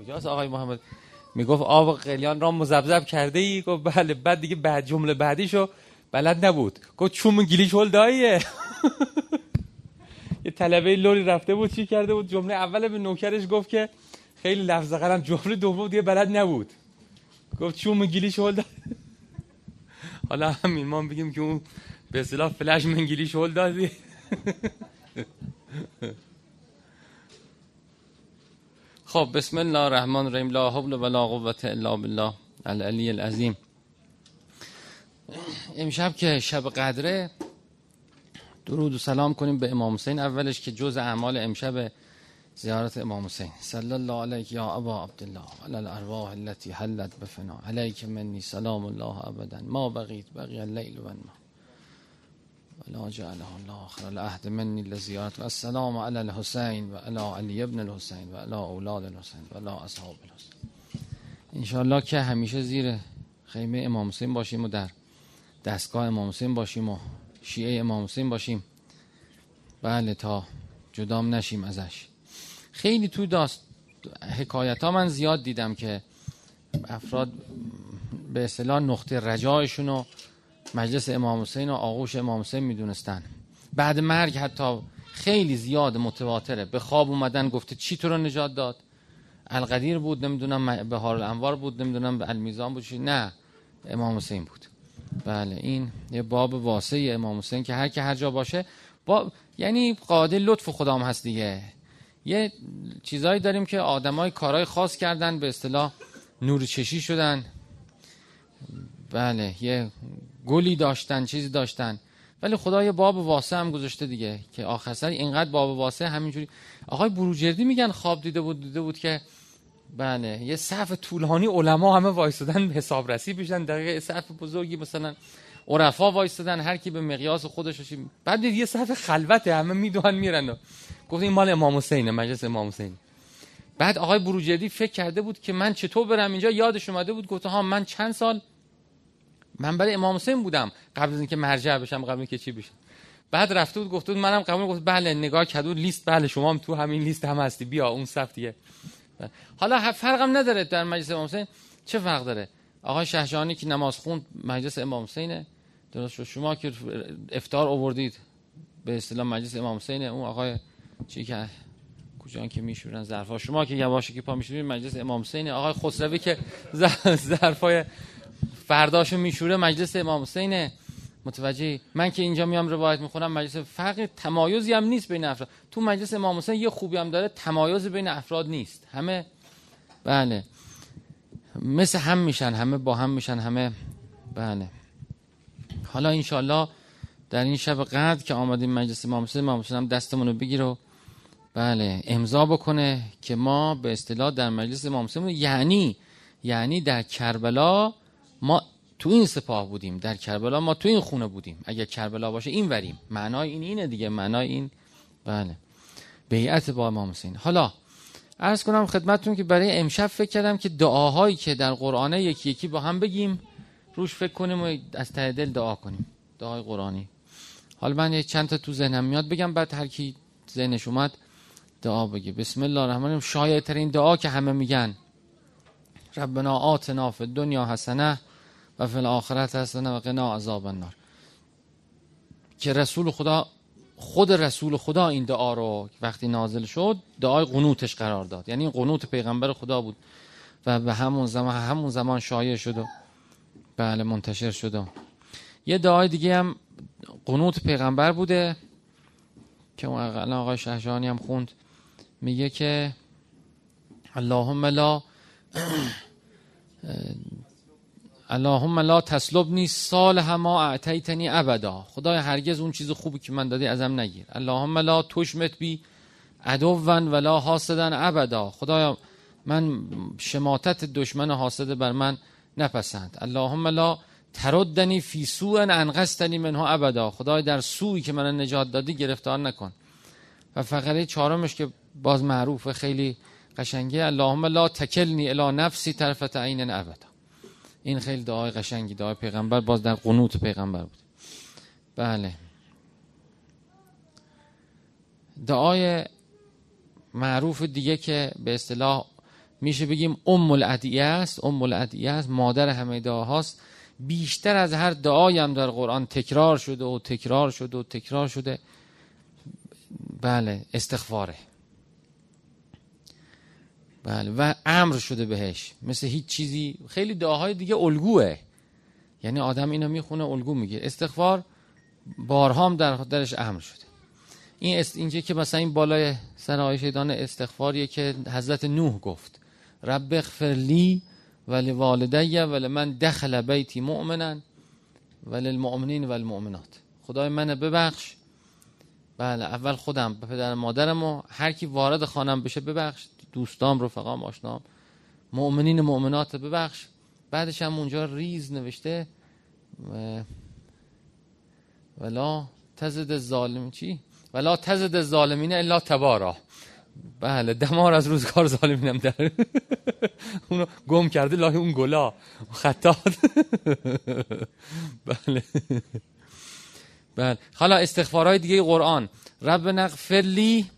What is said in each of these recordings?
کجاست؟ آقای محمد؟ می‌گفت آب قلیان را مزبزب کرده ای گفت بله بعد دیگه بعد جمله بعدیشو بلد نبود. گفت چوم گلیش هل داییه یه طلبه لوری رفته بود چی کرده بود؟ جمله اول به نوکرش گفت که خیلی لفظ قلم جمله دوم دیگه بلد نبود. گفت چوم گلیش هل حالا همین ما بگیم که اون به اصطلاح فلش من گلیش هل دادی خب بسم الله الرحمن الرحیم. لا حول ولا قوة الا بالله. العلی العظیم. امشب که شب قدره درود و سلام کنیم به امام حسین. اولش که جز اعمال امشب زیارت امام حسین. صلی الله علیک یا ابا عبدالله علی الارواح التي حلت بفنا. علیک منی سلام الله ابدا. ما بقیت بقی اللیل و النهار. ولا جعله الله آخر العهد منی لزیارت و السلام علی الحسین و علی ابن الحسین و علی اولاد الحسین و علی اصحاب الحسین انشاءالله که همیشه زیر خیمه امام حسین باشیم و در دستگاه امام حسین باشیم و شیعه امام حسین باشیم. بله تا جدام نشیم ازش. خیلی تو داست حکایت من زیاد دیدم که افراد به اصطلاح نقطه رجایشون رو مجلس امام حسین و آغوش امام حسین می‌دونستن. بعد مرگ حتی خیلی زیاد متواتره. به خواب اومدن گفته چی تو رو نجات داد؟ القدیر بود نمی‌دونم به الانوار بود نمی‌دونم به المیزان بود نه امام حسین بود. بله این یه باب واسه امام حسین که هر که هر جا باشه با یعنی قاعده لطف خدام هست دیگه. یه چیزایی داریم که آدمای کارهای خاص کردن به اصطلاح نور چشی شدن. بله یه گلی داشتن چیزی داشتن. ولی خدا یه باب واسه هم گذاشته دیگه که آخر سر اینقدر باب واسه همینجوری. آقای بروجردی میگن خواب دیده بود دیده بود که بله یه صف طولانی علما همه وایستادن به حسابرسی بشن دقیقه صف بزرگی مثلا عرفا وایستادن هر کی به مقیاس خودش بعد یه صف خلوته همه می‌دونن میرن گفت این مال امام حسینه مجلس امام حسین بعد آقای بروجردی فکر کرده بود که من چطور برم اینجا؟ یادش اومده بود گفت ها من چند سال من برای امام حسین بودم قبل از اینکه مرجع بشم قبل اینکه چی بشه. بعد رفته بود گفته بود منم قبول گفت بله نگاه کرد لیست بله شما هم تو همین لیست هم هستی بیا اون صف دیگه. حالا فرقم نداره در مجلس امام حسین چه فرق داره؟ آقای شهجانی که نماز خوند مجلس امام حسینه. درست شد. شما که افطار آوردید به اصطلاح مجلس امام حسینه اون آقای چی که کجا که میشورن ظرفا. شما که یواشی که پا میشورید مجلس امام حسینه. آقای خسروی که ظرفای فرداشو میشوره مجلس امام حسینه. متوجه من که اینجا میام روایت می‌خونم مجلس فرق تمایزی هم نیست بین افراد. تو مجلس امام حسین یه خوبی هم داره تمایز بین افراد نیست. همه؟ بله. مثل هم میشن همه با هم میشن همه؟ بله. حالا انشالله در این شب قدر که آمدیم مجلس امام حسین امام حسین دستمون رو بگیره و بله امضا بکنه که ما به اصطلاح در مجلس امام حسین یعنی یعنی در کربلا ما تو این سپاه بودیم در کربلا ما تو این خونه بودیم. اگر کربلا باشه این وریم. معنای این اینه دیگه معنای این بله. بیعت با امام حسین. حالا عرض کنم خدمتتون که برای امشب فکر کردم که دعاهایی که در قرآنه یکی یکی با هم بگیم روش فکر کنیم و از ته دل دعا کنیم. دعای قرآنی. حالا من چند تا تو ذهنم میاد بگم بعد هر کی ذهنش اومد دعا بگی بسم الله الرحمن الرحیم. شایع ترین دعا که همه میگن. ربنا آتنا فی الدنیا حسنه. و فی الاخرت حسنه و قنا عذاب النار. که رسول خدا خود رسول خدا این دعا رو وقتی نازل شد دعای قنوتش قرار داد. یعنی قنوت پیغمبر خدا بود و به همون زمان همون زمان شایع شد و بله منتشر شد یه دعای دیگه هم قنوت پیغمبر بوده که اون آقای شهجانی هم خوند. میگه که اللهم لا اللهم لا تسلبنی سال ما اعتیتنی ابدا. خدای هرگز اون چیز خوبی که من دادی ازم نگیر. اللهم لا تشمت بی عدوون ولا حاسدن ابدا. خدایا من شماتت دشمن حاسد بر من نپسند. اللهم لا تردنی فی سوء انقذتنی منها ابدا. خدای در سوی که من نجات دادی گرفتار نکن. و فقره چهارمش که باز معروف خیلی قشنگه. اللهم لا تکلنی الی نفسی طرفت عین ابدا. این خیلی دعای قشنگی دعای پیغمبر. باز در قنوت پیغمبر بود. بله. دعای معروف دیگه که به اصطلاح میشه بگیم ام الادعیه است. ام الادعیه است. مادر همه دعاهاست. بیشتر از هر دعایی هم در قرآن تکرار شده و تکرار شده و تکرار شده. بله استغفاره. بله. و امر شده بهش. مثل هیچ چیزی. خیلی دعاهای دیگه الگوه. یعنی آدم اینو می‌خونه الگو میگه. استغفار بارهام در درش امر شده. این است اینجا که مثلا این بالای سر آیه دان استغفاریه که حضرت نوح گفت. رب اغفر لی ولی والدی ولی من دخل بیتی مؤمنا ولی المؤمنین و المؤمنات. خدای من ببخش. بله اول خودم به پدر مادرم و هر کی وارد خانم بشه ببخش. دوستام رفقام آشنام مؤمنین مؤمنات ببخش. بعدش هم اونجا ریز نوشته ولا تزد ظالم چی؟ ولا تزد ظالمین الا تبارا. بله دمار از روزگار ظالمینم در. اونو گم کرده لای اون گلا. خطات بله. بله. حالا استغفارهای دیگه قرآن. رب نغفر لی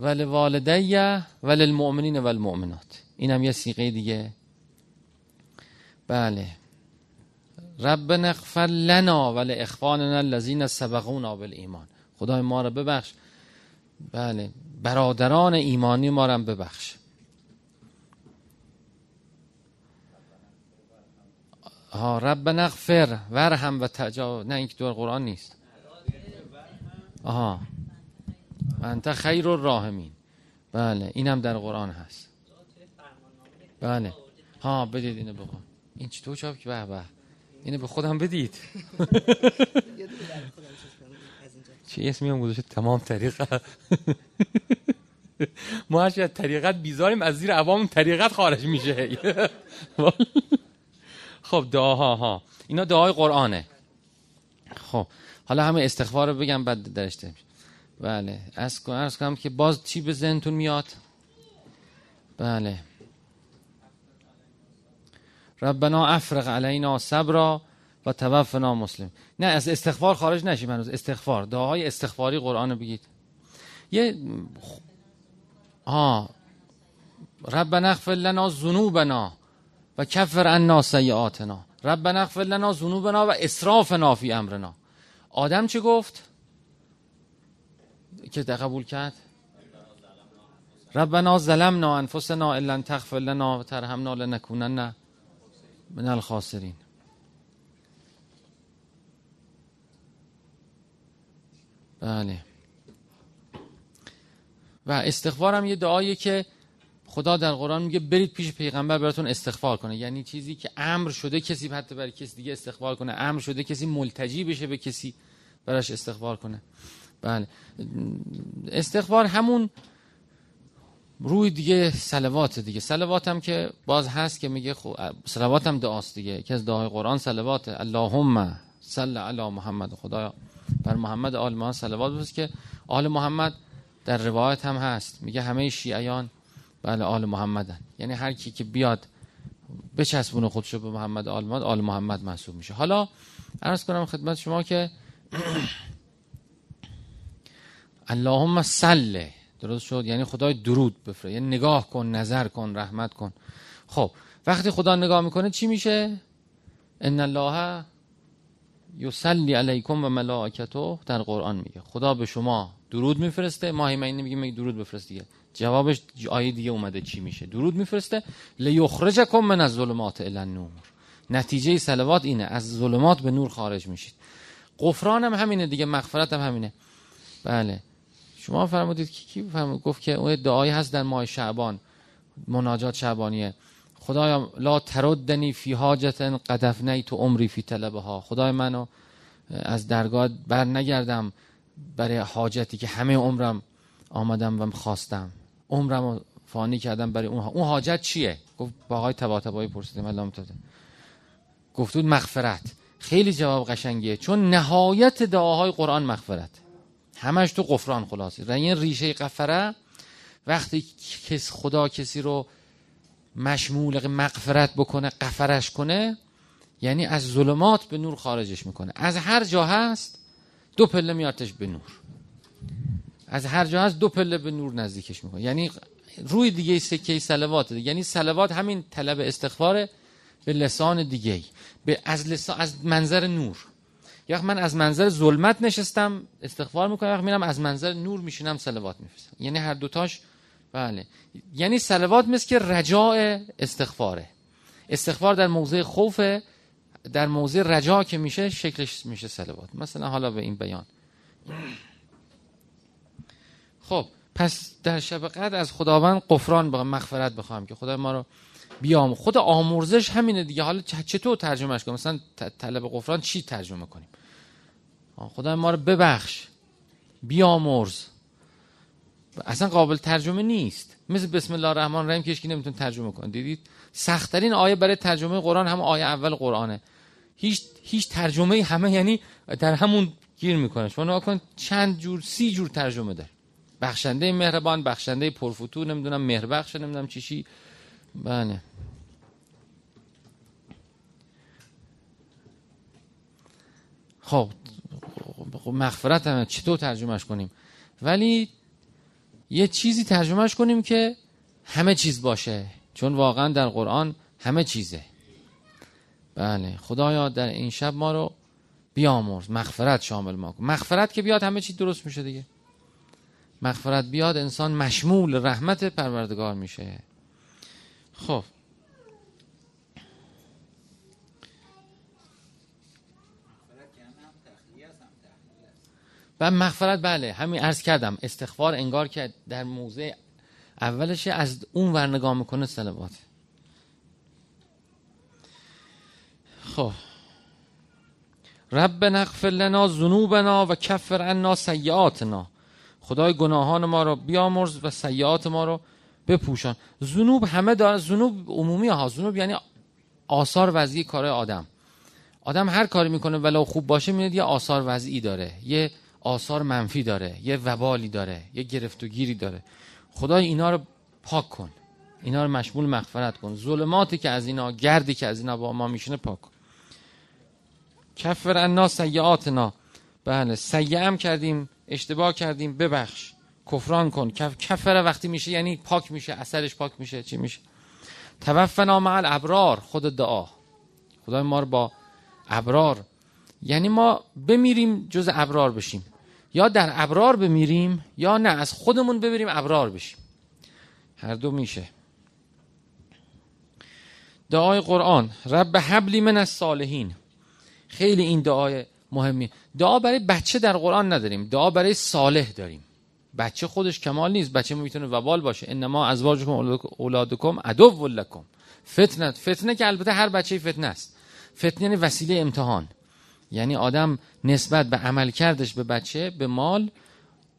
ولی والدیه ولی المؤمنین و المؤمنات این هم یه سیغه دیگه. بله. رب نغفر لنا ولی اخواننا الذین سبقونا بالایمان. خدای ما رو ببخش. بله. برادران ایمانی ما رو ببخش. ها رب نغفر. ورهم و تجاوز نه این که دور قرآن نیست. آها. انت خیر الراحمین بله اینم در قرآن هست. بله. ها بدید اینو بگو این چطور چاپ؟ که به به. اینو به خودم بدید. چی اسمی هم گذاشته؟ تمام طریقه. ما هرچی از طریقت بیزاریم از زیر عوام طریقت خارج میشه. خب دعاها ها اینا دعای قرآنه. خب حالا همه استغفار رو بگم بعد درشته میشه بله. از کنم که باز چی به ذهنتون میاد؟ بله. ربنا افرق علینا صبرا و توفنا مسلم. نه از استغفار خارج نشیم هنوز. استغفار. دعاهای استغفاری قرآن بگید. یه ها ربنا اغفر لنا ذنوبنا و کفر عنا سیئاتنا. ربنا اغفر لنا ذنوبنا و اسرافنا فی امرنا. آدم چه گفت؟ که قبول کرد؟ ربنا ظلمنا انفسنا الا تغفر لنا و ترحمنا لنکونن من الخاسرین. بله. و استغفار هم یه دعایی که خدا در قرآن میگه برید پیش پیغمبر براتون استغفار کنه. یعنی چیزی که امر شده کسی حتی برای کسی دیگه استغفار کنه. امر شده کسی ملتجی بشه به کسی براش استغفار کنه. بله. استغفار همون روی دیگه سلوات دیگه. سلوات هم که باز هست که میگه خو... سلوات هم دعاست دیگه. یکی از دعای قرآن سلوات اللهم صل علی محمد. خدایا بر محمد آل محمد سلوات بس که آل محمد در روایت هم هست. میگه همه شیعیان بله آل محمدن. یعنی هر کی که بیاد بچسبونه خودشو به محمد آل محمد آل محمد محسوب میشه. حالا عرض کنم خدمت شما که اللهم صل. درست شد؟ یعنی خدای درود بفره یعنی نگاه کن نظر کن رحمت کن. خب وقتی خدا نگاه می‌کنه چی میشه؟ ان الله یصلی علیکم و ملائکته در قرآن میگه. خدا به شما درود میفرسته. ما همین نمیگیم میگه درود بفرست دیگه. جوابش آیه دیگه اومده چی میشه. درود میفرسته. لیخرجکم من از ظلمات الی النور. نتیجه صلوات اینه. از ظلمات به نور خارج میشید. غفران هم همینه دیگه. مغفرت هم همینه. بله. شما فرمودید کی کی فرمود؟ گفت که اون دعایی هست در ماه شعبان مناجات شعبانیه. خدایا لا تردنی فی حاجت قد تو عمری فی طلبها. خدای منو از درگاه بر نگردم برای حاجتی که همه عمرم آمدم و خواستم. عمرم فانی کردم برای اون اون حاجت چیه؟ گفت با آقای تباتبایی پرسیدم الله گفت مغفرت. خیلی جواب قشنگیه. چون نهایت دعاهای قرآن مغفرت. همش تو قفران خلاصی و این ریشه قفره وقتی کس خدا کسی رو مشمول مغفرت بکنه قفرش کنه یعنی از ظلمات به نور خارجش می‌کنه. از هر جا هست دو پله میارتش به نور. از هر جا هست دو پله به نور نزدیکش می‌کنه. یعنی روی دیگه سکه سلوات یعنی سلوات همین طلب استغفار به لسان دیگه به از لسان از منظر نور. یا من از منظر ظلمت نشستم استغفار می‌کنم یا میرم از منظر نور میشینم سلوات میفرستم. یعنی هر دوتاش بله. یعنی سلوات مثل که رجاء استغفاره. استغفار در موضع خوف در موضع رجا که میشه شکلش میشه سلوات مثلا حالا به این بیان. خب پس در شب قدر از خداوند قفران بخوام مغفرت بخوام که خدا ما رو بیام خود آمرزش همینه دیگه. حالا چطور ترجمهش کنیم مثلا طلب قفران چی ترجمه کنیم؟ خدا ما رو ببخش. بیامرز. اصلا قابل ترجمه نیست. مثل بسم الله الرحمن الرحیم که نمیتون ترجمه کن دیدید؟ سختترین آیه برای ترجمه قرآن هم آیه اول قرآنه. هیچ هیچ ترجمه همه یعنی در همون گیر می‌کنه. شما کن چند جور سی جور ترجمه داره. بخشنده مهربان بخشنده پرفتو نمی‌دونم مهربخش نمی‌دونم چیشی بله. خب مغفرت هم چطور ترجمهش کنیم؟ ولی یه چیزی ترجمهش کنیم که همه چیز باشه. چون واقعا در قرآن همه چیزه. بله خدایا در این شب ما رو بیامرز. مغفرت شامل ما کن. مغفرت که بیاد همه چی درست میشه دیگه. مغفرت بیاد انسان مشمول رحمت پروردگار میشه. خب و مغفرت بله همین عرض کردم. استغفار انگار که در موضع اولش از اون ور نگاه می‌کنه سلوات خب. رب نغفر لنا ذنوبنا و کفر عنا سیئاتنا. خدای گناهان ما رو بیامرز و سیئات ما رو بپوشان. ذنوب همه داره ذنوب عمومی ها. ذنوب یعنی آثار وضعی کار آدم. آدم هر کاری می‌کنه ولو خوب باشه میاد یه آثار وضعی داره. یه آثار منفی داره یه وبالی داره یه گرفت و گیری داره. خدای اینا رو پاک کن. اینا رو مشمول مغفرت کن. ظلماتی که از اینا گردی که از اینا با ما میشینه پاک کن. کفر انا سیعاتنا بله سیعه کردیم اشتباه کردیم. ببخش. کفران کن. کف... کفر وقتی میشه یعنی پاک میشه اثرش پاک میشه. چی میشه؟ توفنا مع الابرار. خود دعا. خدای ما رو با ابرار. یعنی ما بمیریم جز ابرار بشیم. یا در ابرار بمیریم یا نه از خودمون ببریم ابرار بشیم. هر دو میشه. دعای قرآن رب حبلی من از صالحین. خیلی این دعای مهمی. دعا برای بچه در قرآن نداریم دعا برای صالح داریم. بچه خودش کمال نیست بچه می‌تونه وبال باشه. انما ازواجکم اولادکم عدو لکم. فتنه فتنه که البته هر بچه فتنه است. فتنه یعنی وسیله امتحان. یعنی آدم نسبت به عمل کردش به بچه به مال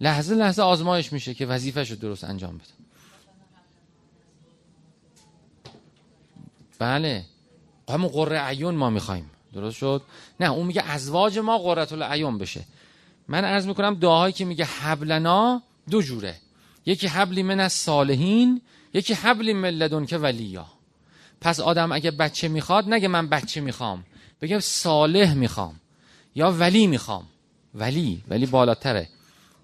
لحظه لحظه آزمایش میشه که وظیفش رو درست انجام بده. بله. همون قره عیون ما می‌خوایم. درست شد؟ نه اون میگه ازواج ما قررت العیون بشه. من عرض می‌کنم دعاهایی که میگه حبلنا دو جوره. یکی حبلی من از صالحین یکی حبلی ملدون که ولیا. پس آدم اگه بچه می‌خواد نگه من بچه می‌خوام. بگه صالح می‌خوام. یا ولی می‌خوام. ولی ولی بالاتره.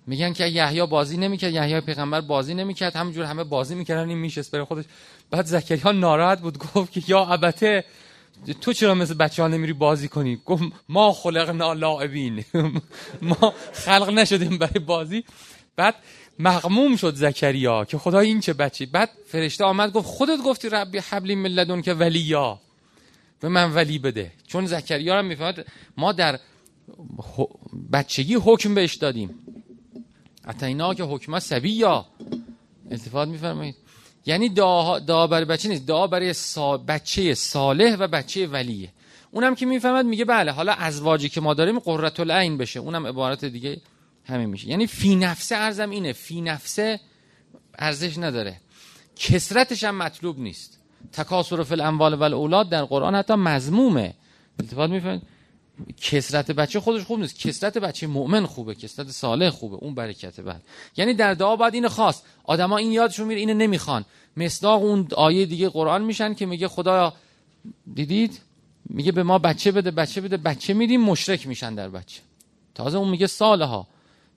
میگن که یحیی بازی نمی‌کرد یحیی پیغمبر بازی نمی‌کرد همونجور همه بازی می‌کردن این میشه برای خودش. بعد زکریا ناراحت بود گفت که یا ابته تو چرا مثل بچه ها نمیری بازی کنی؟ گفت ما خلقنا لاعبین. ما خلق نشدیم برای بازی. بعد مغموم شد زکریا که خدا این چه بچی. بعد فرشته آمد گفت خودت گفتی ربی حبلی ملدون که ولیا. به من ولی بده. چون زکریا رو می‌فهمد ما در بچگی حکم بهش دادیم. اتینا که حکم سبی یا التفات میفرمایید. یعنی دعا, دعا برای بچه نیست. دعا برای بچه صالح و بچه ولیه. اونم که می‌فهمد میگه بله حالا ازواجی که ما داریم قررت العین بشه. اونم عبارت دیگه همین میشه. یعنی فی نفسه ارزم اینه. فی نفسه ارزش نداره. کسرتش هم مطلوب نیست. تکاسر فی الاموال و الاولاد در قرآن حتی مضمومه. التفات می‌فهمید کسرت بچه خودش خوب نیست. کسرت بچه مؤمن خوبه کسرت صالح خوبه. اون برکت بعد. یعنی در دعا باید اینو خواست. آدما این یادشون میره اینو نمی‌خوان. مصداق اون آیه دیگه قرآن میشن که میگه خدایا دیدید؟ میگه به ما بچه بده بچه بده. بچه میدیم مشرک میشن در بچه. تازه اون میگه صالح ها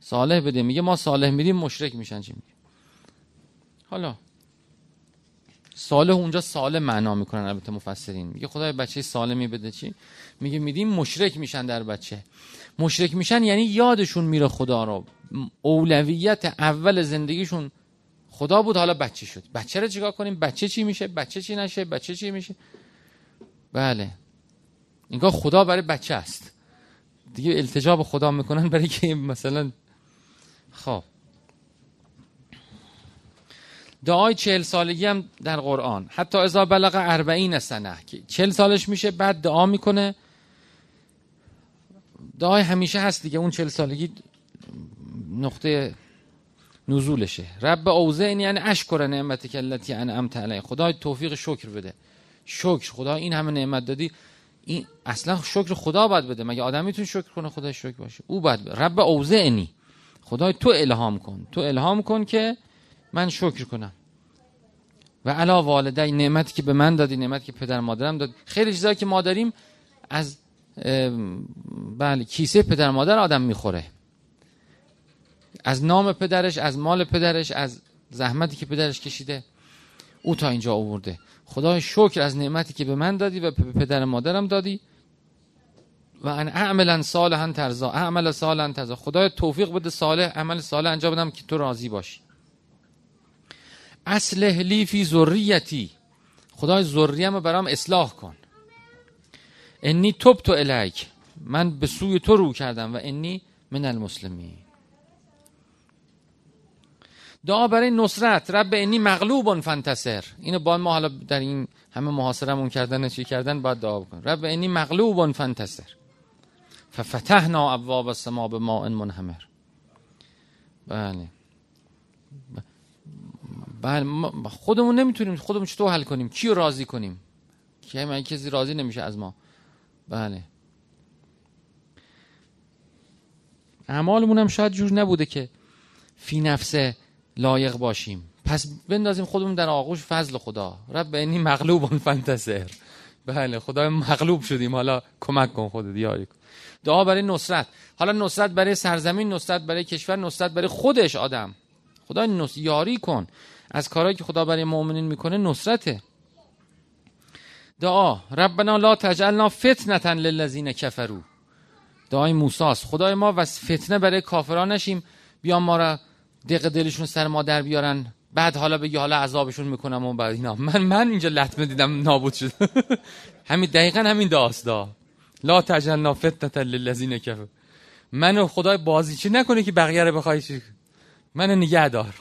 صالح بده. میگه ما صالح میدیم مشرک میشن. چی میگه؟ حالا صالح اونجا سالم معنا می‌کنن البته مفسرین. میگه خدای بچه سالمی بده چی؟ میگه میدیم مشرک میشن در بچه. مشرک میشن یعنی یادشون میره خدا رو. اولویت اول زندگیشون خدا بود حالا بچه شد. بچه رو چیکار کنیم؟ بچه چی میشه؟ بچه چی نشه؟ بچه چی میشه؟ بله. اینگاه خدا برای بچه است. دیگه التجا به خدا می‌کنن برای که مثلا خب. دعای چهل سالگی هم در قرآن. حتی ازا بلغ اربعین سنه. که چهل سالش میشه بعد دعا می‌کنه. دعای همیشه هست دیگه. اون چهل سالگی نقطه نزولشه. رب این یعنی اشکر نعمت کلتی انعمت علی خدای توفیق شکر بده. شکر. خدا این همه نعمت دادی. این اصلا شکر خدا باید بده. مگه آدم می‌تونه شکر کنه خدا شکر باشه؟ او باید بده. رب اینی خدای تو الهام کن. تو الهام کن که من شکر کنم. و علا والده نعمتی که به من دادی نعمتی که پدر مادرم داد. خیلی چیزایی که ما داریم از بله کیسه پدر مادر آدم می‌خوره. از نام پدرش از مال پدرش از زحمتی که پدرش کشیده او تا اینجا آورده. خدای شکر از نعمتی که به من دادی و به پدر مادرم دادی. و ان اعملا صالحا ترزا اعمل صالحا ترزا خدای توفیق بده صالح عمل صالح انجام بدم که تو راضی باشی. اصل لی فی ذریتی. خدای ذریم برام اصلاح کن. انی توب تو الیک. من به سوی تو رو کردم و انی من المسلمین. دعا برای نصرت. رب انی مغلوب فنتصر اینو با ما حالا در این همه محاصرمون کردن چی کردن باید دعا بکن. رب انی مغلوب فنتصر ففتحنا ابواب السما به ماء منهمر. بله. بله خودمون نمی‌تونیم خودمون چطور حل کنیم؟ کی رو راضی کنیم؟ که من کسی راضی نمیشه از ما. بله. اعمالمون هم شاید جور نبوده که فی نفسه لایق باشیم. پس بندازیم خودمون در آغوش فضل خدا. رب اینی مغلوب فنتصر بله خدای مغلوب شدیم. حالا کمک کن خودت یاری کن. دعا برای نصرت. حالا نصرت برای سرزمین نصرت برای کشور نصرت برای خودش آدم. خدا نص... یاری کن. از کارهایی که خدا برای مؤمنین می‌کنه نصرته. دعا ربنا لا تجعلنا فتنه للذین کفروا. دعای موسی خدای ما و فتنه برای کافران نشیم. بیام ما را دق دلشون سر ما در بیارن. بعد حالا بگی حالا عذابشون می‌کنم و بعد اینا. من من اینجا لطمه دیدم نابود شد. همین دقیقا همین داستا لا تجلنا فتنه للذین کفر منو خدای بازیچی نکنه که بقیه رو بخوای منو نگه دار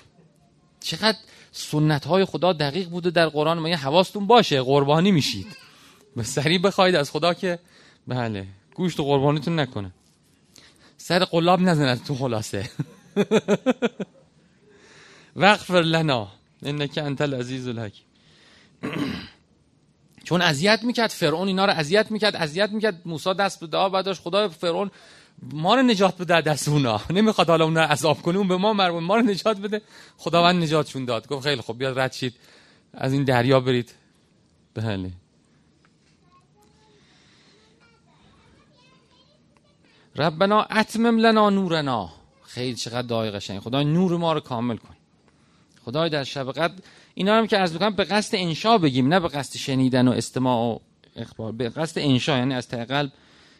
چقدر سنت های خدا دقیق بوده در قرآن. ما حواستون باشه؟ قربانی میشید. به سریع بخواید از خدا که بله گوشت قربانیتون نکنه. سر قلاب نزند تو خلاصه. وغفر لنا. انک انت العزیز الحکیم. چون اذیت می‌کرد فرعون اینا رو اذیت می‌کرد اذیت می‌کرد. موسی دست به دعا بعدش خدا فرعون ما رو نجات بده دست اونا. نمی‌خواد حالا اونا عذاب کنه. اون به ما مربوط. ما رو نجات بده. خداوند نجاتشون داد. گفت خیلی خب بیاد رد شید از این دریا برید. بله. ربنا اتمم لنا نورنا. خیلی چقدر دعای قشنگ. خدای نور ما رو کامل کن. خدای در شب قدر. اینا هم که از بکنم به قصد انشا بگیم. نه به قصد شنیدن و استماع و اخبار. به قصد انشا یعنی از ته قلب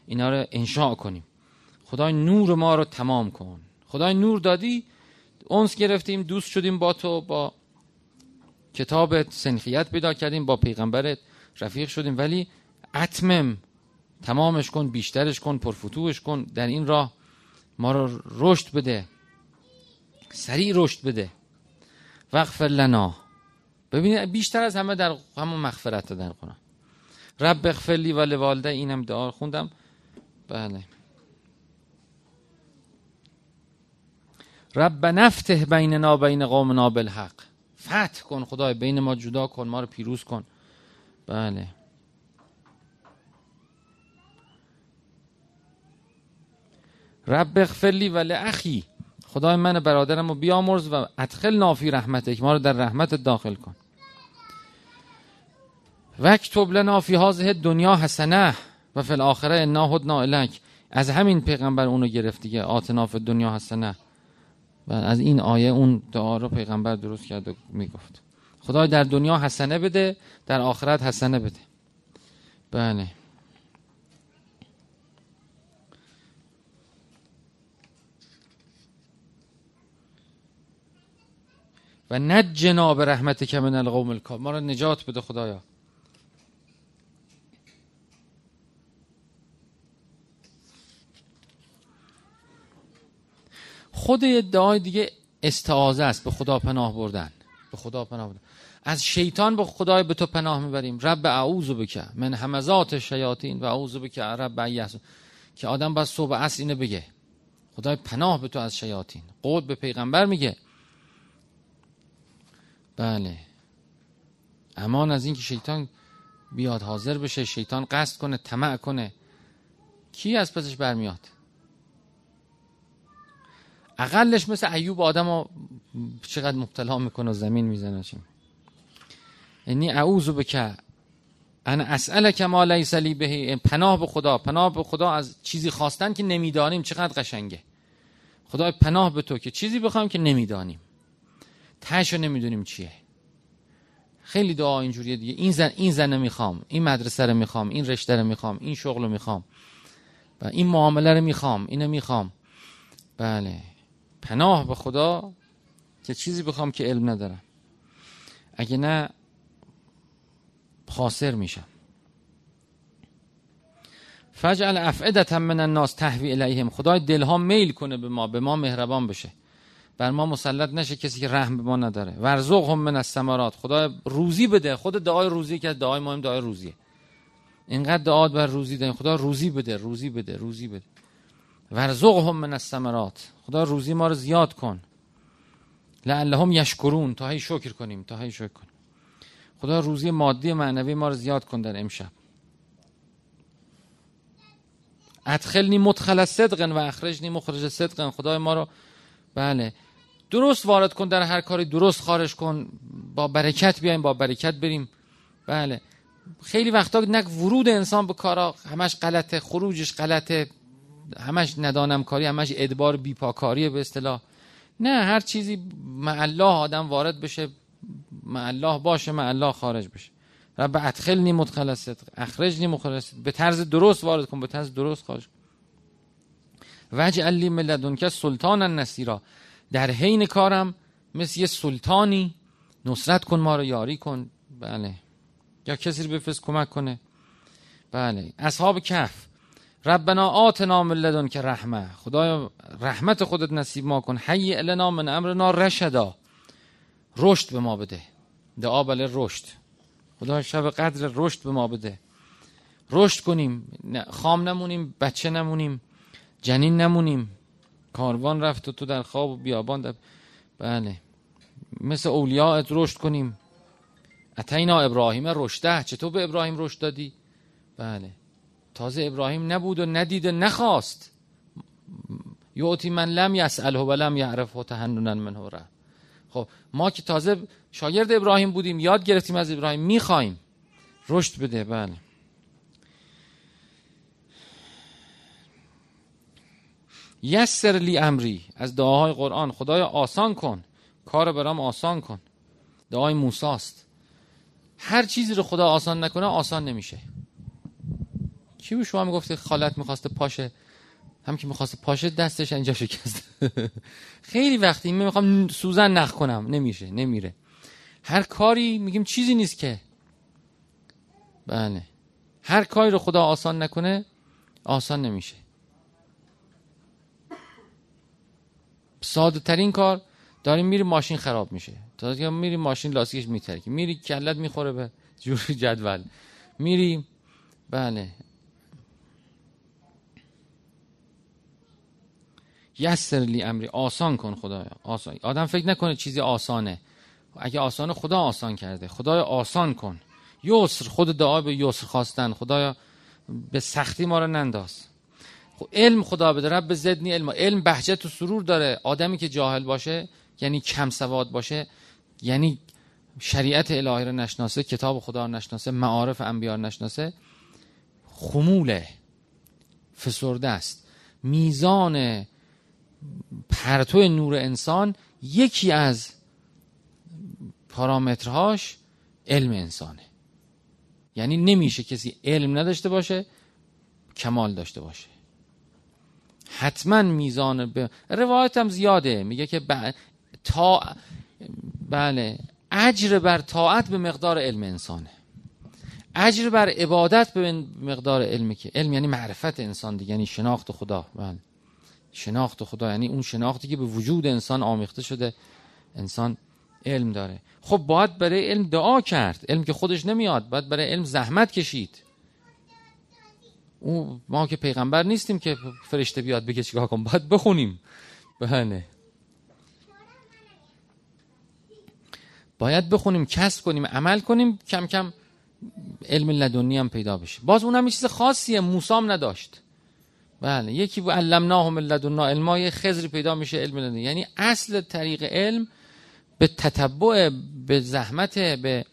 اینا رو انشا کنیم. خدای نور ما رو تمام کن. خدای نور دادی اونس گرفتیم دوست شدیم با تو با کتابت سنخیت پیدا کردیم با پیغمبرت رفیق شدیم. ولی اتمم تمامش کن بیشترش کن پرفتوش کن در این راه ما رو رشد بده سریع رشد بده. وقف لنا. ببین بیشتر از همه در همون مغفرت در قرآن. رب اغفر و لوالده اینم دعا خوندم. بله. رب نفته بیننا بین قومنا بالحق. فتح کن خدای بین ما جدا کن ما رو پیروز کن. بله. رب اغفر و اخی خدای من برادرم رو بیامرز و ادخل نافی رحمتک ما رو در رحمت داخل کن. وکتب لنا فی هذه دنیا حسنه و فی الاخره انا هدنا الک از همین پیغمبر اونو گرفت دیگه فی دنیا حسنه. و از این آیه اون دعا رو پیغمبر درست کرد و می‌گفت. خدای در دنیا حسنه بده در آخرت حسنه بده. بله. و نجنا به رحمت من القوم الکافر ما را نجات بده خدایا. خود ادعای دیگه استعاذه است به خدا پناه بردن. به خدا پناه بردن. از شیطان به خدای به تو پناه می‌بریم. رب اعوذ بک من همزات شیاطین و اعوذ بک رب ایحس که آدم باید صبح اصل اینو بگه. خدای پناه به تو از شیاطین. قول به پیغمبر میگه. بله. امان از اینکه شیطان بیاد حاضر بشه شیطان قصد کنه طمع کنه. کی از پسش برمیاد؟ اقلش مثل ایوب آدم چقدر مبتلا می‌کنه و زمین می‌زنه. چیم یعنی اعوذ بک انا اسالک ما لیس لی به پناه به خدا پناه به خدا از چیزی خواستن که نمی‌دانیم چقدر قشنگه. خدای پناه به تو که چیزی بخوایم که نمی‌دانیم. تهش نمی‌دونیم چیه. خیلی دعا اینجوریه دیگه. این زن این زن می‌خوام این مدرسه رو می‌خوام این رشته رو می‌خوام این شغل رو می‌خوام. و این معامله رو می‌خوام اینو می‌خوام. بله. پناه به خدا که چیزی بخوام که علم ندارم. اگه نه خاسر میشم. فجعل افعدت من الناس تهوی الیهم. خدای دلها میل کنه به ما به ما مهربان بشه. بر ما مسلط نشه کسی که رحم به ما نداره. ورزقهم من الثمرات. خدای روزی بده. خود دعای روزی که دعای مهم دعای روزیه. اینقدر دعا بر روزی داریم. خدا روزی بده روزی بده روزی بده. ورزقهم من الثمرات. خدا روزی ما رو زیاد کن. لعلهم یشکرون. تا هی شکر کنیم تا هی شکر کنیم. خدا روزی مادی معنوی ما رو زیاد کن در امشب. ادخلنی مدخل صدق و اخرجنی مخرج صدق خدای ما رو بله. درست وارد کن در هر کاری درست خارج کن. با برکت بیایم با برکت بریم. بله. خیلی وقتا نک ورود انسان به کارا. همش غلطه خروجش غلطه. همش ندانم کاری همش ادبار بیپاکاریه به اصطلاح. نه هر چیزی مع الله آدم وارد بشه مع الله باشه مع الله خارج بشه. رب ادخلنی مدخل صدق اخرجنی مخرج به طرز درست وارد کن به طرز درست خارج کن. وجه علی ملدون که سلطان نصیرا. در حین کارم مثل یه سلطانی. نصرت کن ما رو یاری کن. بله. یا کسی رو بفرست کمک کنه. بله. اصحاب کف ربنا آتنا من لدن که رحمه. خدایا رحمت خودت نصیب ما کن. حی النا من امرنا رشدا. رشد به ما بده. دعا بله رشد. خدا شب قدر رشد به ما بده. رشد کنیم. خام نمونیم بچه نمونیم جنین نمونیم. کاروان رفت و تو در خواب و بیابان در... بله. مثل اولیاء رشد کنیم. اتینا ابراهیم رشده. چطور به ابراهیم رشد دادی؟ بله. تازه ابراهیم نبود و ندید و نخواست. یعطی من لم یسأله و لم یعرفه تهننا منه ره خب ما که تازه شاگرد ابراهیم بودیم یاد گرفتیم از ابراهیم می‌خوایم. رشد بده بله. یسر لی امری از دعاهای قرآن خدای آسان کن کار برام آسان کن. دعای موساست. هر چیزی رو خدا آسان نکنه آسان نمیشه. کی به شما می‌گفته خالت می‌خواسته پاشه. هم که می‌خواسته پاشه دستش اینجا شکست خیلی وقتی می می‌خوام سوزن نخ کنم. نمیشه نمیره. هر کاری میگیم چیزی نیست که. بله. هر کاری رو خدا آسان نکنه آسان نمیشه. ساده ترین کار داریم میری ماشین خراب میشه. تا میری ماشین لاستیکش میترکی. میری کلت می‌خوره به جور جدول. میری بله. یسر لی امری آسان کن خدایا آسان. آدم فکر نکنه چیزی آسانه. اگه آسانه خدا آسان کرده. خدایا آسان کن. یسر خود دعا به یسر خواستن. خدایا به سختی ما رو ننداز. خب علم خدا بده. رب زدنی علم. علم بهجت و سرور داره. آدمی که جاهل باشه یعنی کم سواد باشه یعنی شریعت الهی رو نشناسه کتاب خدا رو نشناسه معارف انبیاء رو نشناسه خموله فسرده است. میزان پرتو نور انسان یکی از پارامترهاش علم انسانه. یعنی نمیشه کسی علم نداشته باشه کمال داشته باشه. حتما میزان به روایت هم زیاده. میگه که ب... تا بله اجر بر طاعت به مقدار علم انسانه. اجر بر عبادت به مقدار علمی که علم یعنی معرفت انسان دیگه یعنی شناخت خدا. بله. شناخت خدا یعنی اون شناختی که به وجود انسان آمیخته شده انسان علم داره. خب باید برای علم دعا کرد. علم که خودش نمیاد باید برای علم زحمت کشید. او ما که پیغمبر نیستیم که فرشته بیاد بگه چیکار کن باید بخونیم. بله. باید بخونیم کسب کنیم عمل کنیم کم کم علم لدنی هم پیدا بشه. باز اونم یه چیز خاصیه موسام نداشت. بله. یکی علمناهم لدنا علمای خزری پیدا میشه علم لدنی یعنی اصل طریق علم به تتبع به زحمت به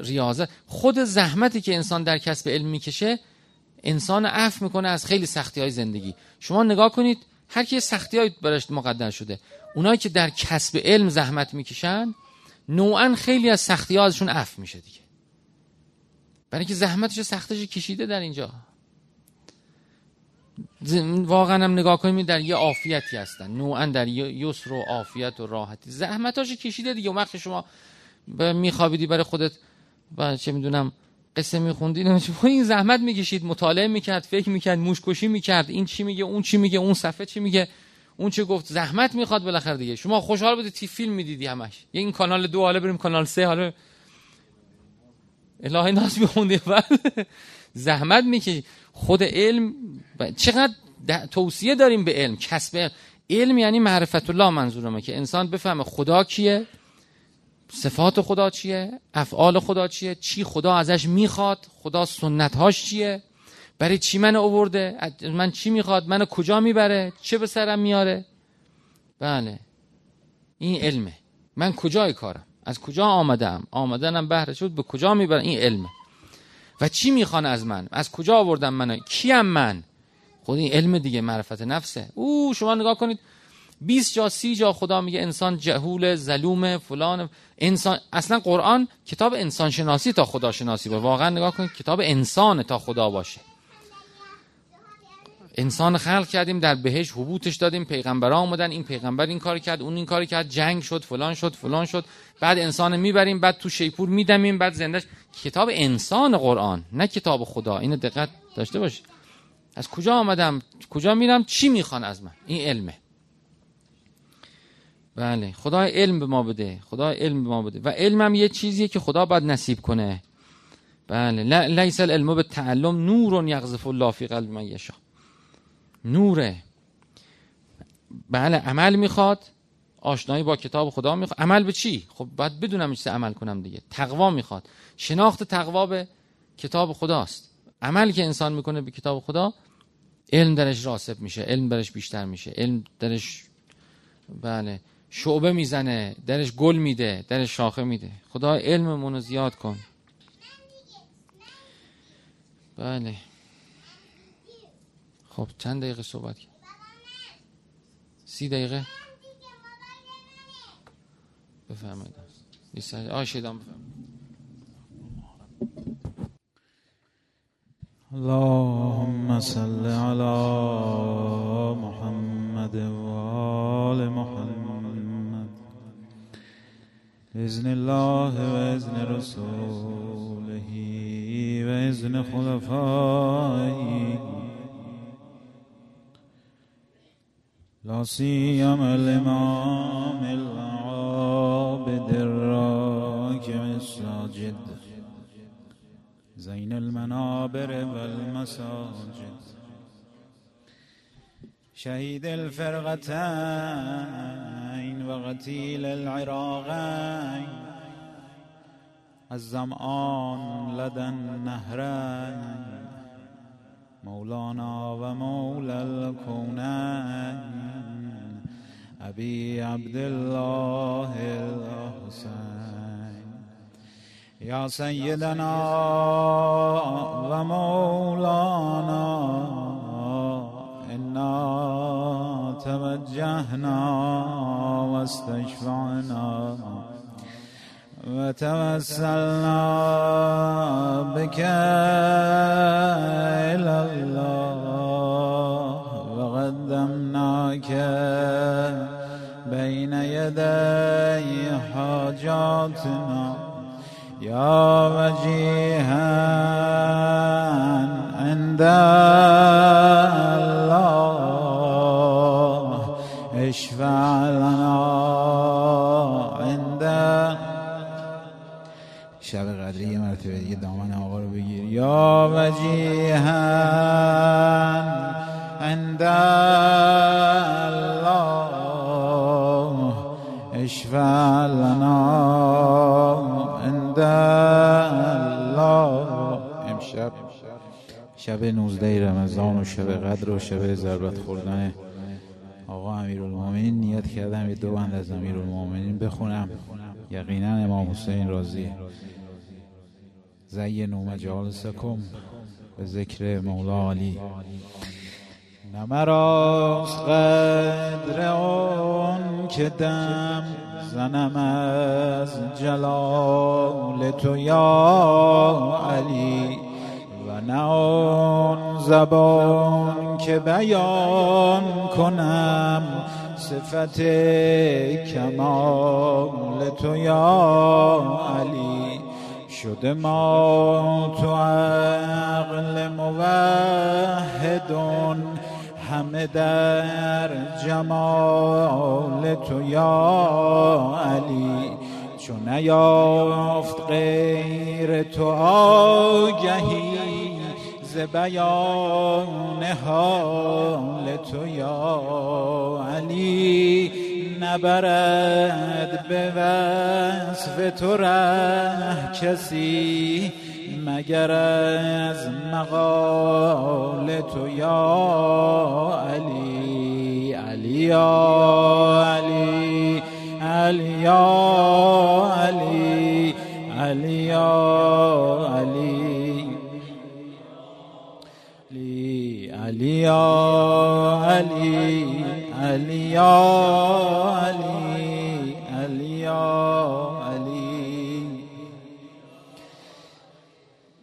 ریاضت. خود زحمتی که انسان در کسب علم می‌کشه انسان عفو می‌کنه از خیلی سختی های زندگی. شما نگاه کنید هر کی سختی های براش مقدر شده. اونایی که در کسب علم زحمت می‌کشن نوعا خیلی از سختی ها ازشون عفو میشه دیگه. برای اینکه زحمتش سختش کشیده در اینجا. واقعا هم نگاه کنیم در یه عافیتی هستن. نوعا در یسر و عافیت و راحتی. زحمتاش کشیده دیگه. وقت شما میخوابیدی برای خودت و چه می‌دونم قصه میخوندی. این زحمت می‌کشید. مطالعه می‌کرد فکر می‌کرد موشکشی می‌کرد. این چی میگه؟ اون چی میگه؟ اون صفحه چی میگه؟ اون چه گفت؟ زحمت می‌خواد بالاخره دیگه. شما خوشحال بودید تی فیلم می‌دیدی همش. یه این کانال دو حالا بریم کانال سه حالا الهی ناس میخوندی زحمت می‌کشید خود علم چقدر توصیه داریم به علم کسب علم. یعنی معرفت الله منظورمه که انسان بفهمه خدا کیه صفات خدا چیه افعال خدا چیه چی خدا ازش می‌خواد خدا سنتهاش چیه برای چی من اوورده من چی می‌خواد منو کجا می‌بره چه به سرم میاره. بله. این علمه. من کجای کارم؟ از کجا آمدم؟ آمدنم بهره شد به کجا می‌بره این علمه و چی می‌خوان از من؟ از کجا آوردم منو؟ کیم من؟ خود این علم دیگه معرفت نفسه. او شما نگاه کنید. 20 جا 30 جا خدا میگه انسان جهول ظلوم فلان. انسان اصلا قرآن کتاب انسان شناسی تا خدا شناسی باشه. واقعا نگاه کنید کتاب انسان تا خدا باشه. انسان خلق کردیم در بهش حبوتش دادیم پیغمبرا آمدن این پیغمبر این کار کرد اون این کار کرد جنگ شد فلان شد فلان شد بعد انسان می‌بریم بعد تو شیپور میدمیم بعد زندش کتاب انسان قرآن نه کتاب خدا. اینو دقت داشته باش. از کجا آمدم؟ کجا میرم؟ چی می‌خوان از من؟ این علمه. بله خدا علم به ما بده خدا علم به ما بده. و علمم یه چیزیه که خدا باید نصیب کنه. بله لیس العلم به تعلم نور یغذف الله فی قلب من یشا نوره. بله عمل می‌خواد آشنایی با کتاب خدا می‌خواد. عمل به چی؟ خب باید بدونم چه عمل کنم دیگه. تقوا می‌خواد. شناخت تقوا به کتاب خداست. عمل که انسان می‌کنه به کتاب خدا علم درش راسب میشه علم درش بیشتر میشه. علم درش بله شعبه می‌زنه درش گل میده درش شاخه میده. خدا علممون رو زیاد کن. بله. خب چند دقیقه صحبت کرد سی دقیقه؟ بفرمایید. آه شیدان بفرمایید. اللهم صل على محمد وآل محمد. بإذن الله وإذن رسوله وإذن خلفائه. لا سيما الإمام العابد الراكع الساجد. زين المنابر والمساجد. شهيد الفرقتين وغتيل العراقين. الزمان لدى النهرين. مولانا ومولى الكونين أبي عبد الله الحسين يا سيدنا ومولانا إنا توجهنا واستشفعنا. وتوسلنا بك إلى الله وقدمناك بين يدي حاجاتنا. يا وجيها عند الله اشفع لنا مرتبه دیگه دامن آقا رو بگیر. یا وجیها عند الله اشفع لنا. عند الله. امشب شب 19 رمضان و شب قدر و شب ضربت خوردن آقا امیرالمومنین. نیت کردم یه دو بند از امیرالمومنین بخونم. یقینا امام حسین راضیه. زینوا مجالسکم به ذکر مولا علی. نمراست قدر اون که دم زنم از جلال تو یا علی و نه آن زبان که بیان کنم صفت کمال تو یا علی. شده ما تو عقل موحدون همه در جمال تو یا علی. چون نیافت غیر تو آگهی ز بیان حال تو یا علی. نبرد به وصف تو ره کسی مگر از مقال تو یا علی؟ علی یا علی علی یا علی علی یا علی. علی علی علی علی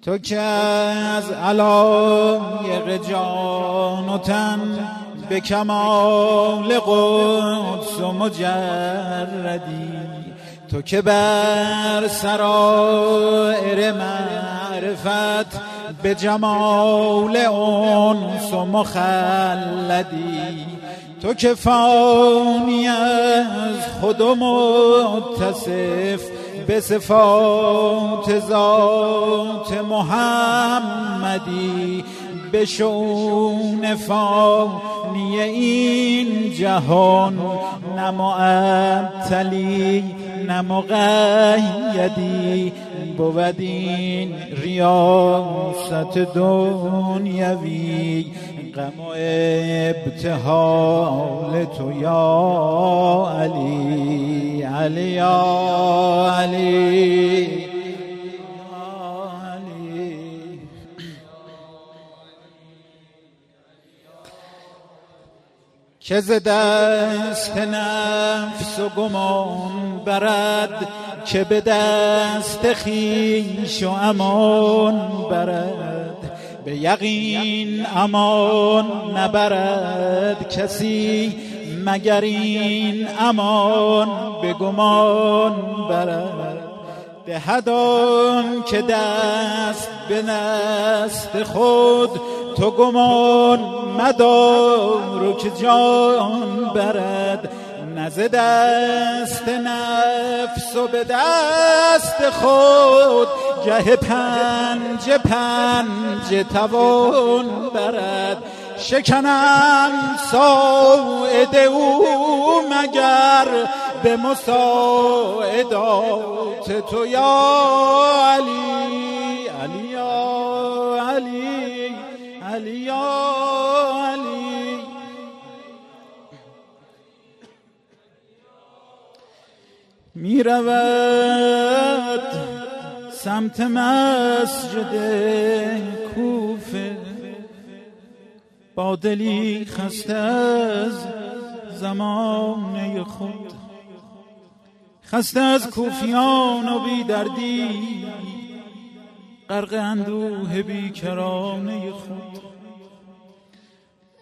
تو که از علایق جان و تن به کمال قدس و مجردی تو که بر سرائر معرفت به جمال انس و مخلدی تو که فانی از خود متصف به صفات ذات محمدی به شون فانی این جهان نه معطلی نه مقیدی. بود این ریاست دنیوی. غم و ابتحال تو یا علی علی یا علی که ز دست نفس و گمان برد که به دست خیش و امان برد. به یقین امان نبرد کسی مگر این امان به گمان برد. دهدان که دست به نست خود تو گمان مدار که جان برد. نز دست نفس و به دست خود گه پنج پنج توان برد. شکنم ساعد او مگر به مساعدات تو یا علی؟ علی یا علی؟ علی یا علی؟ می رود سمت مسجد کوفه. با دلی خسته از زمانه خود. خسته از کوفیان و بی دردی غرق اندوه بیکرانه خود.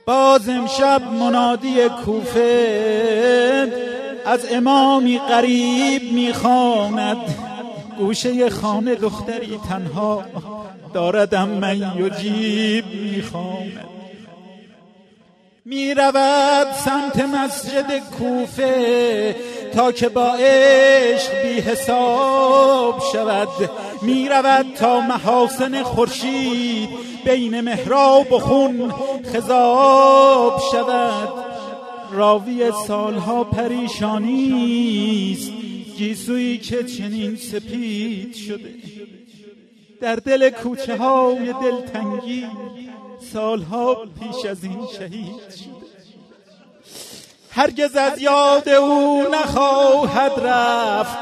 باز امشب منادی کوفه. از امامی قریب می‌خواند. گوشه خانه دختری تنها داردم من یجیب می‌خواند می رود سمت مسجد کوفه تا که با عشق بی حساب شود. می رود تا محاسن خورشید بین محراب و خون خذاب شود. راوی سالها پریشانی است. گیسویی که چنین سپید شده. در دل کوچه های دلتنگی سالها پیش از این شهید شده. هرگز از یاد او نخواهد رفت.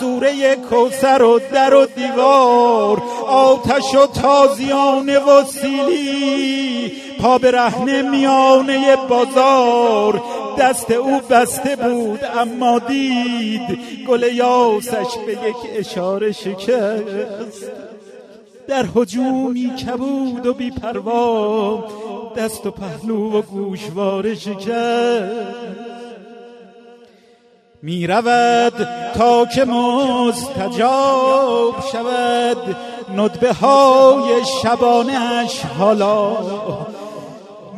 سوره کوسر و در و دیوار آتش و تازیانه و سیلی. پا به رهنه میانه بازار دست او بسته بود اما دید گل یاسش به یک اشاره شکست. در حجومی کبود و بی پروا دست و پهلو و گوشواره شکست. می رود تا که مستجاب شود ندبه های شبانش حالا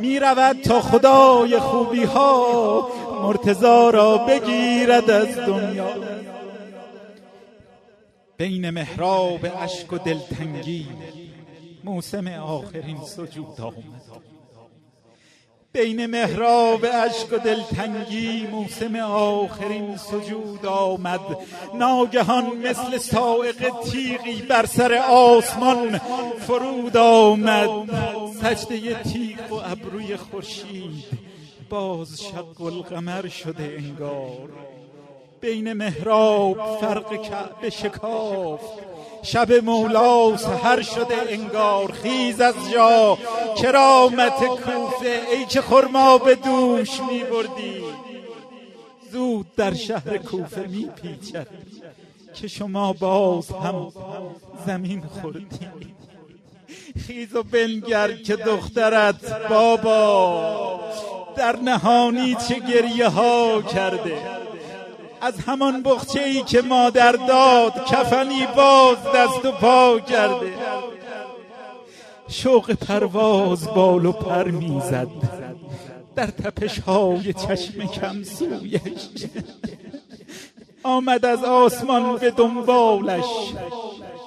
می رود تا خدای خوبی ها مرتزا را بگیرد از دنیا. بین محراب اشک و دلتنگی موسم آخرین سجود آمد. بین محراب اشک و دلتنگی موسم آخرین سجود آمد. ناگهان مثل سائق تیغی بر سر آسمان فرود آمد. سجده تیغ و ابروی خورشید باز شق القمر شده انگار. بین محراب فرق کعبه شکافت. شب مولا سهر شده انگار خیز از جا. کرامت کوفه ای که خرما به دوش می بردی زود در شهر کوفه می پیچد که شما باز هم زمین خوردی. خیز و بنگر که دخترت بابا در نهانی چه گریه ها کرده. از همان بخچه ای که مادر داد کفنی باز دست و پا کرده. شوق پرواز بال و پر می‌زد. در تپش های چشم کم سویش آمد از آسمان به دنبالش.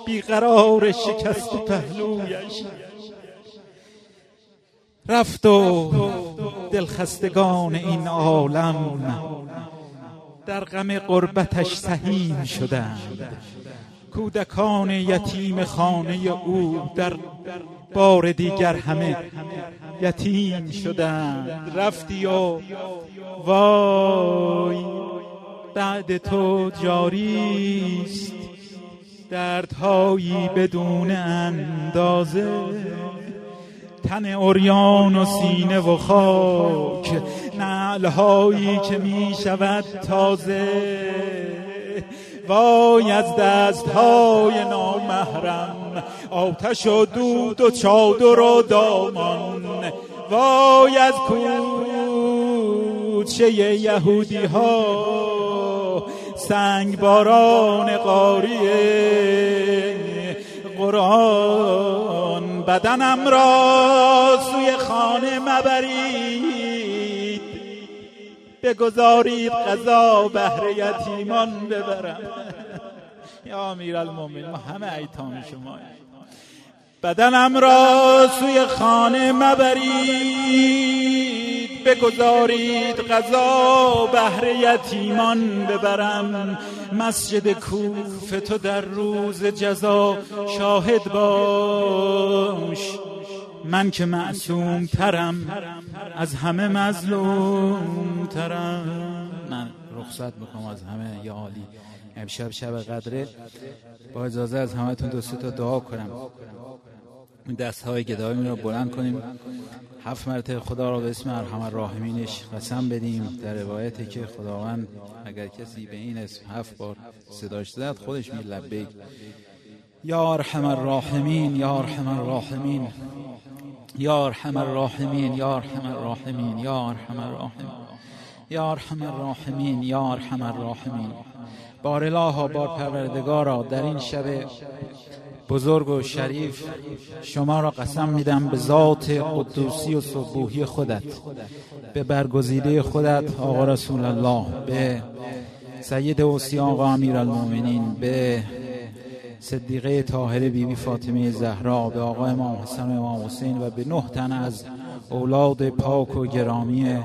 بیقرار شکست پهلویش. رفت و دلخستگان این عالم در غم قربتش سهیم شدند. کودکان یتیم خانه او در بار دیگر همه یتیم شدند. رفتی و وای بعد تو جاریست. دردهایی بدون اندازه تن اوریان و سینه و خاک نعلهایی که می شود تازه. وای از دست های نامحرم آتش و دود و چادر و دامان. وای از کوچه یهودی ها سنگ باران قاریه قرآن. بدنم را سوی خانه مبرید. بگذارید قضا بهر یتیمان ببرم. یا امیر المومن ما همه ایتام شما بدنم را سوی خانه مبرید. بگذارید غذا بهر یتیمان ببرم. مسجد کوفه تو در روز جزا شاهد باش. من که معصوم ترم از همه مظلوم ترم من رخصت می‌خوام از همه یا عالی. امشب شب قدره. با اجازه از همتون دو تا دعا کنم. دست های گدایمون رو بلند کنیم. هفت مرتبه خدا را به اسم ارحم الراحمینش قسم بدیم در روایتی که خداوند اگر کسی به این اسم هفت بار صداش زد خودش می لبیک. یا ارحم الراحمین یا ارحم الراحمین. یا ارحم الراحمین یا ارحم الراحمین یا ارحم الراحمین. یا ارحم الراحمین یا ارحم الراحمین. بار الله و بار پروردگارا در این شب بزرگ و شریف شما را قسم میدم به ذات قدوسی و صبوحی خودت به برگزیده خودت آقا رسول الله به سید اوسی آقا امیر المومنین به صدیقه طاهره بیبی فاطمه زهرا به آقا امام حسن و امام حسین و به نه تن از اولاد پاک و گرامی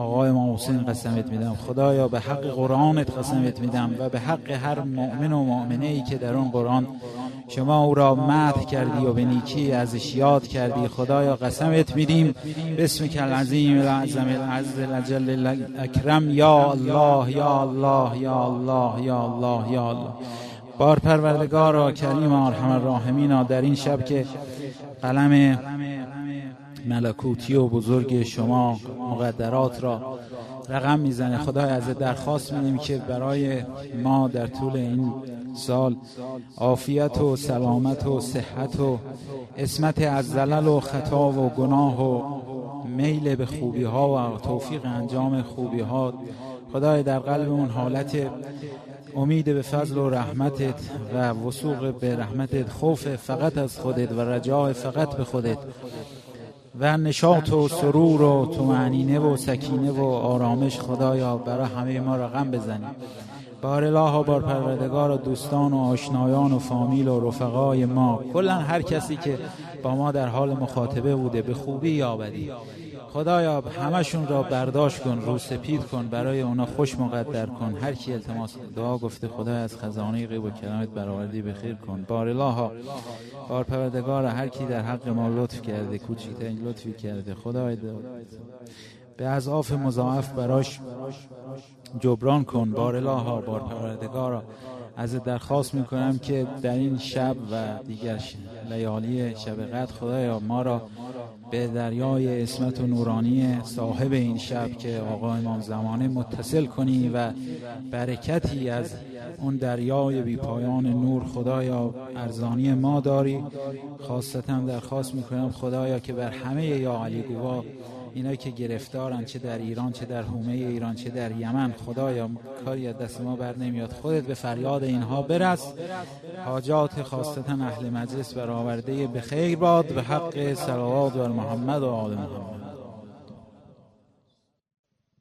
آقای امام حسین قسمت میدم. خدایا به حق قرآنت قسمت میدم و به حق هر مؤمن و مؤمنه ای که در اون قرآن شما او را مدح کردی و به نیکی ازش یاد کردی خدایا قسمت میدیم. بسم کل عظیم العظم العز الجل الاکرم. یا الله یا الله یا الله یا الله یا الله. بار پروردگار کریم ارحم الراحمین. در این شب که قلم ملکوتی و بزرگ شما مقدرات را رقم می‌زنه. خدای از درخواست میدیم که برای ما در طول این سال عافیت و سلامت و صحت و اسمت از زلل و خطا و گناه و میل به خوبی ها و توفیق انجام خوبی ها خدای در قلب اون حالت امید به فضل و رحمتت و وسوق به رحمتت خوف فقط از خودت و رجاع فقط به خودت. و نشاط و سرور و تومعنینه و سکینه و آرامش خدایا برای همه ما رقم بزنیم بار الله و بار پروردگار و دوستان و آشنایان و فامیل و رفقای ما کلا هر کسی که با ما در حال مخاطبه بوده به خوبی یا بدی خدایا همشون را برداشت کن رو سپید کن برای اونا خوش مقدر کن. هر کی التماس دعا گفته خدا از خزانه غیب و کلامت برآوردی بخیر کن. بار الله بار پروردگار هر کی در حق ما لطف کرده کوچکترین لطفی کرده خدای به اضعاف مضاعف براش جبران کن. بار الله بار پروردگارا. از درخواست می‌کنم که در این شب و دیگر لیالی شب قدر خدایا ما را به دریای اسمت و نورانی صاحب این شب که آقا امام زمانه متصل کنی و برکتی از اون دریای بی پایان نور خدایا ارزانی ما داری. خاصتا درخواست می‌کنم خدایا که بر همه یا علی گوا اینا که گرفتارن چه در ایران چه در حومه ایران چه در یمن خدایا کاری از دست ما بر نمیاد. خودت به فریاد اینها برس. حاجات خاصتا اهل مجلس برآورده به خیر باد به حق صلوات بر محمد و آل محمد.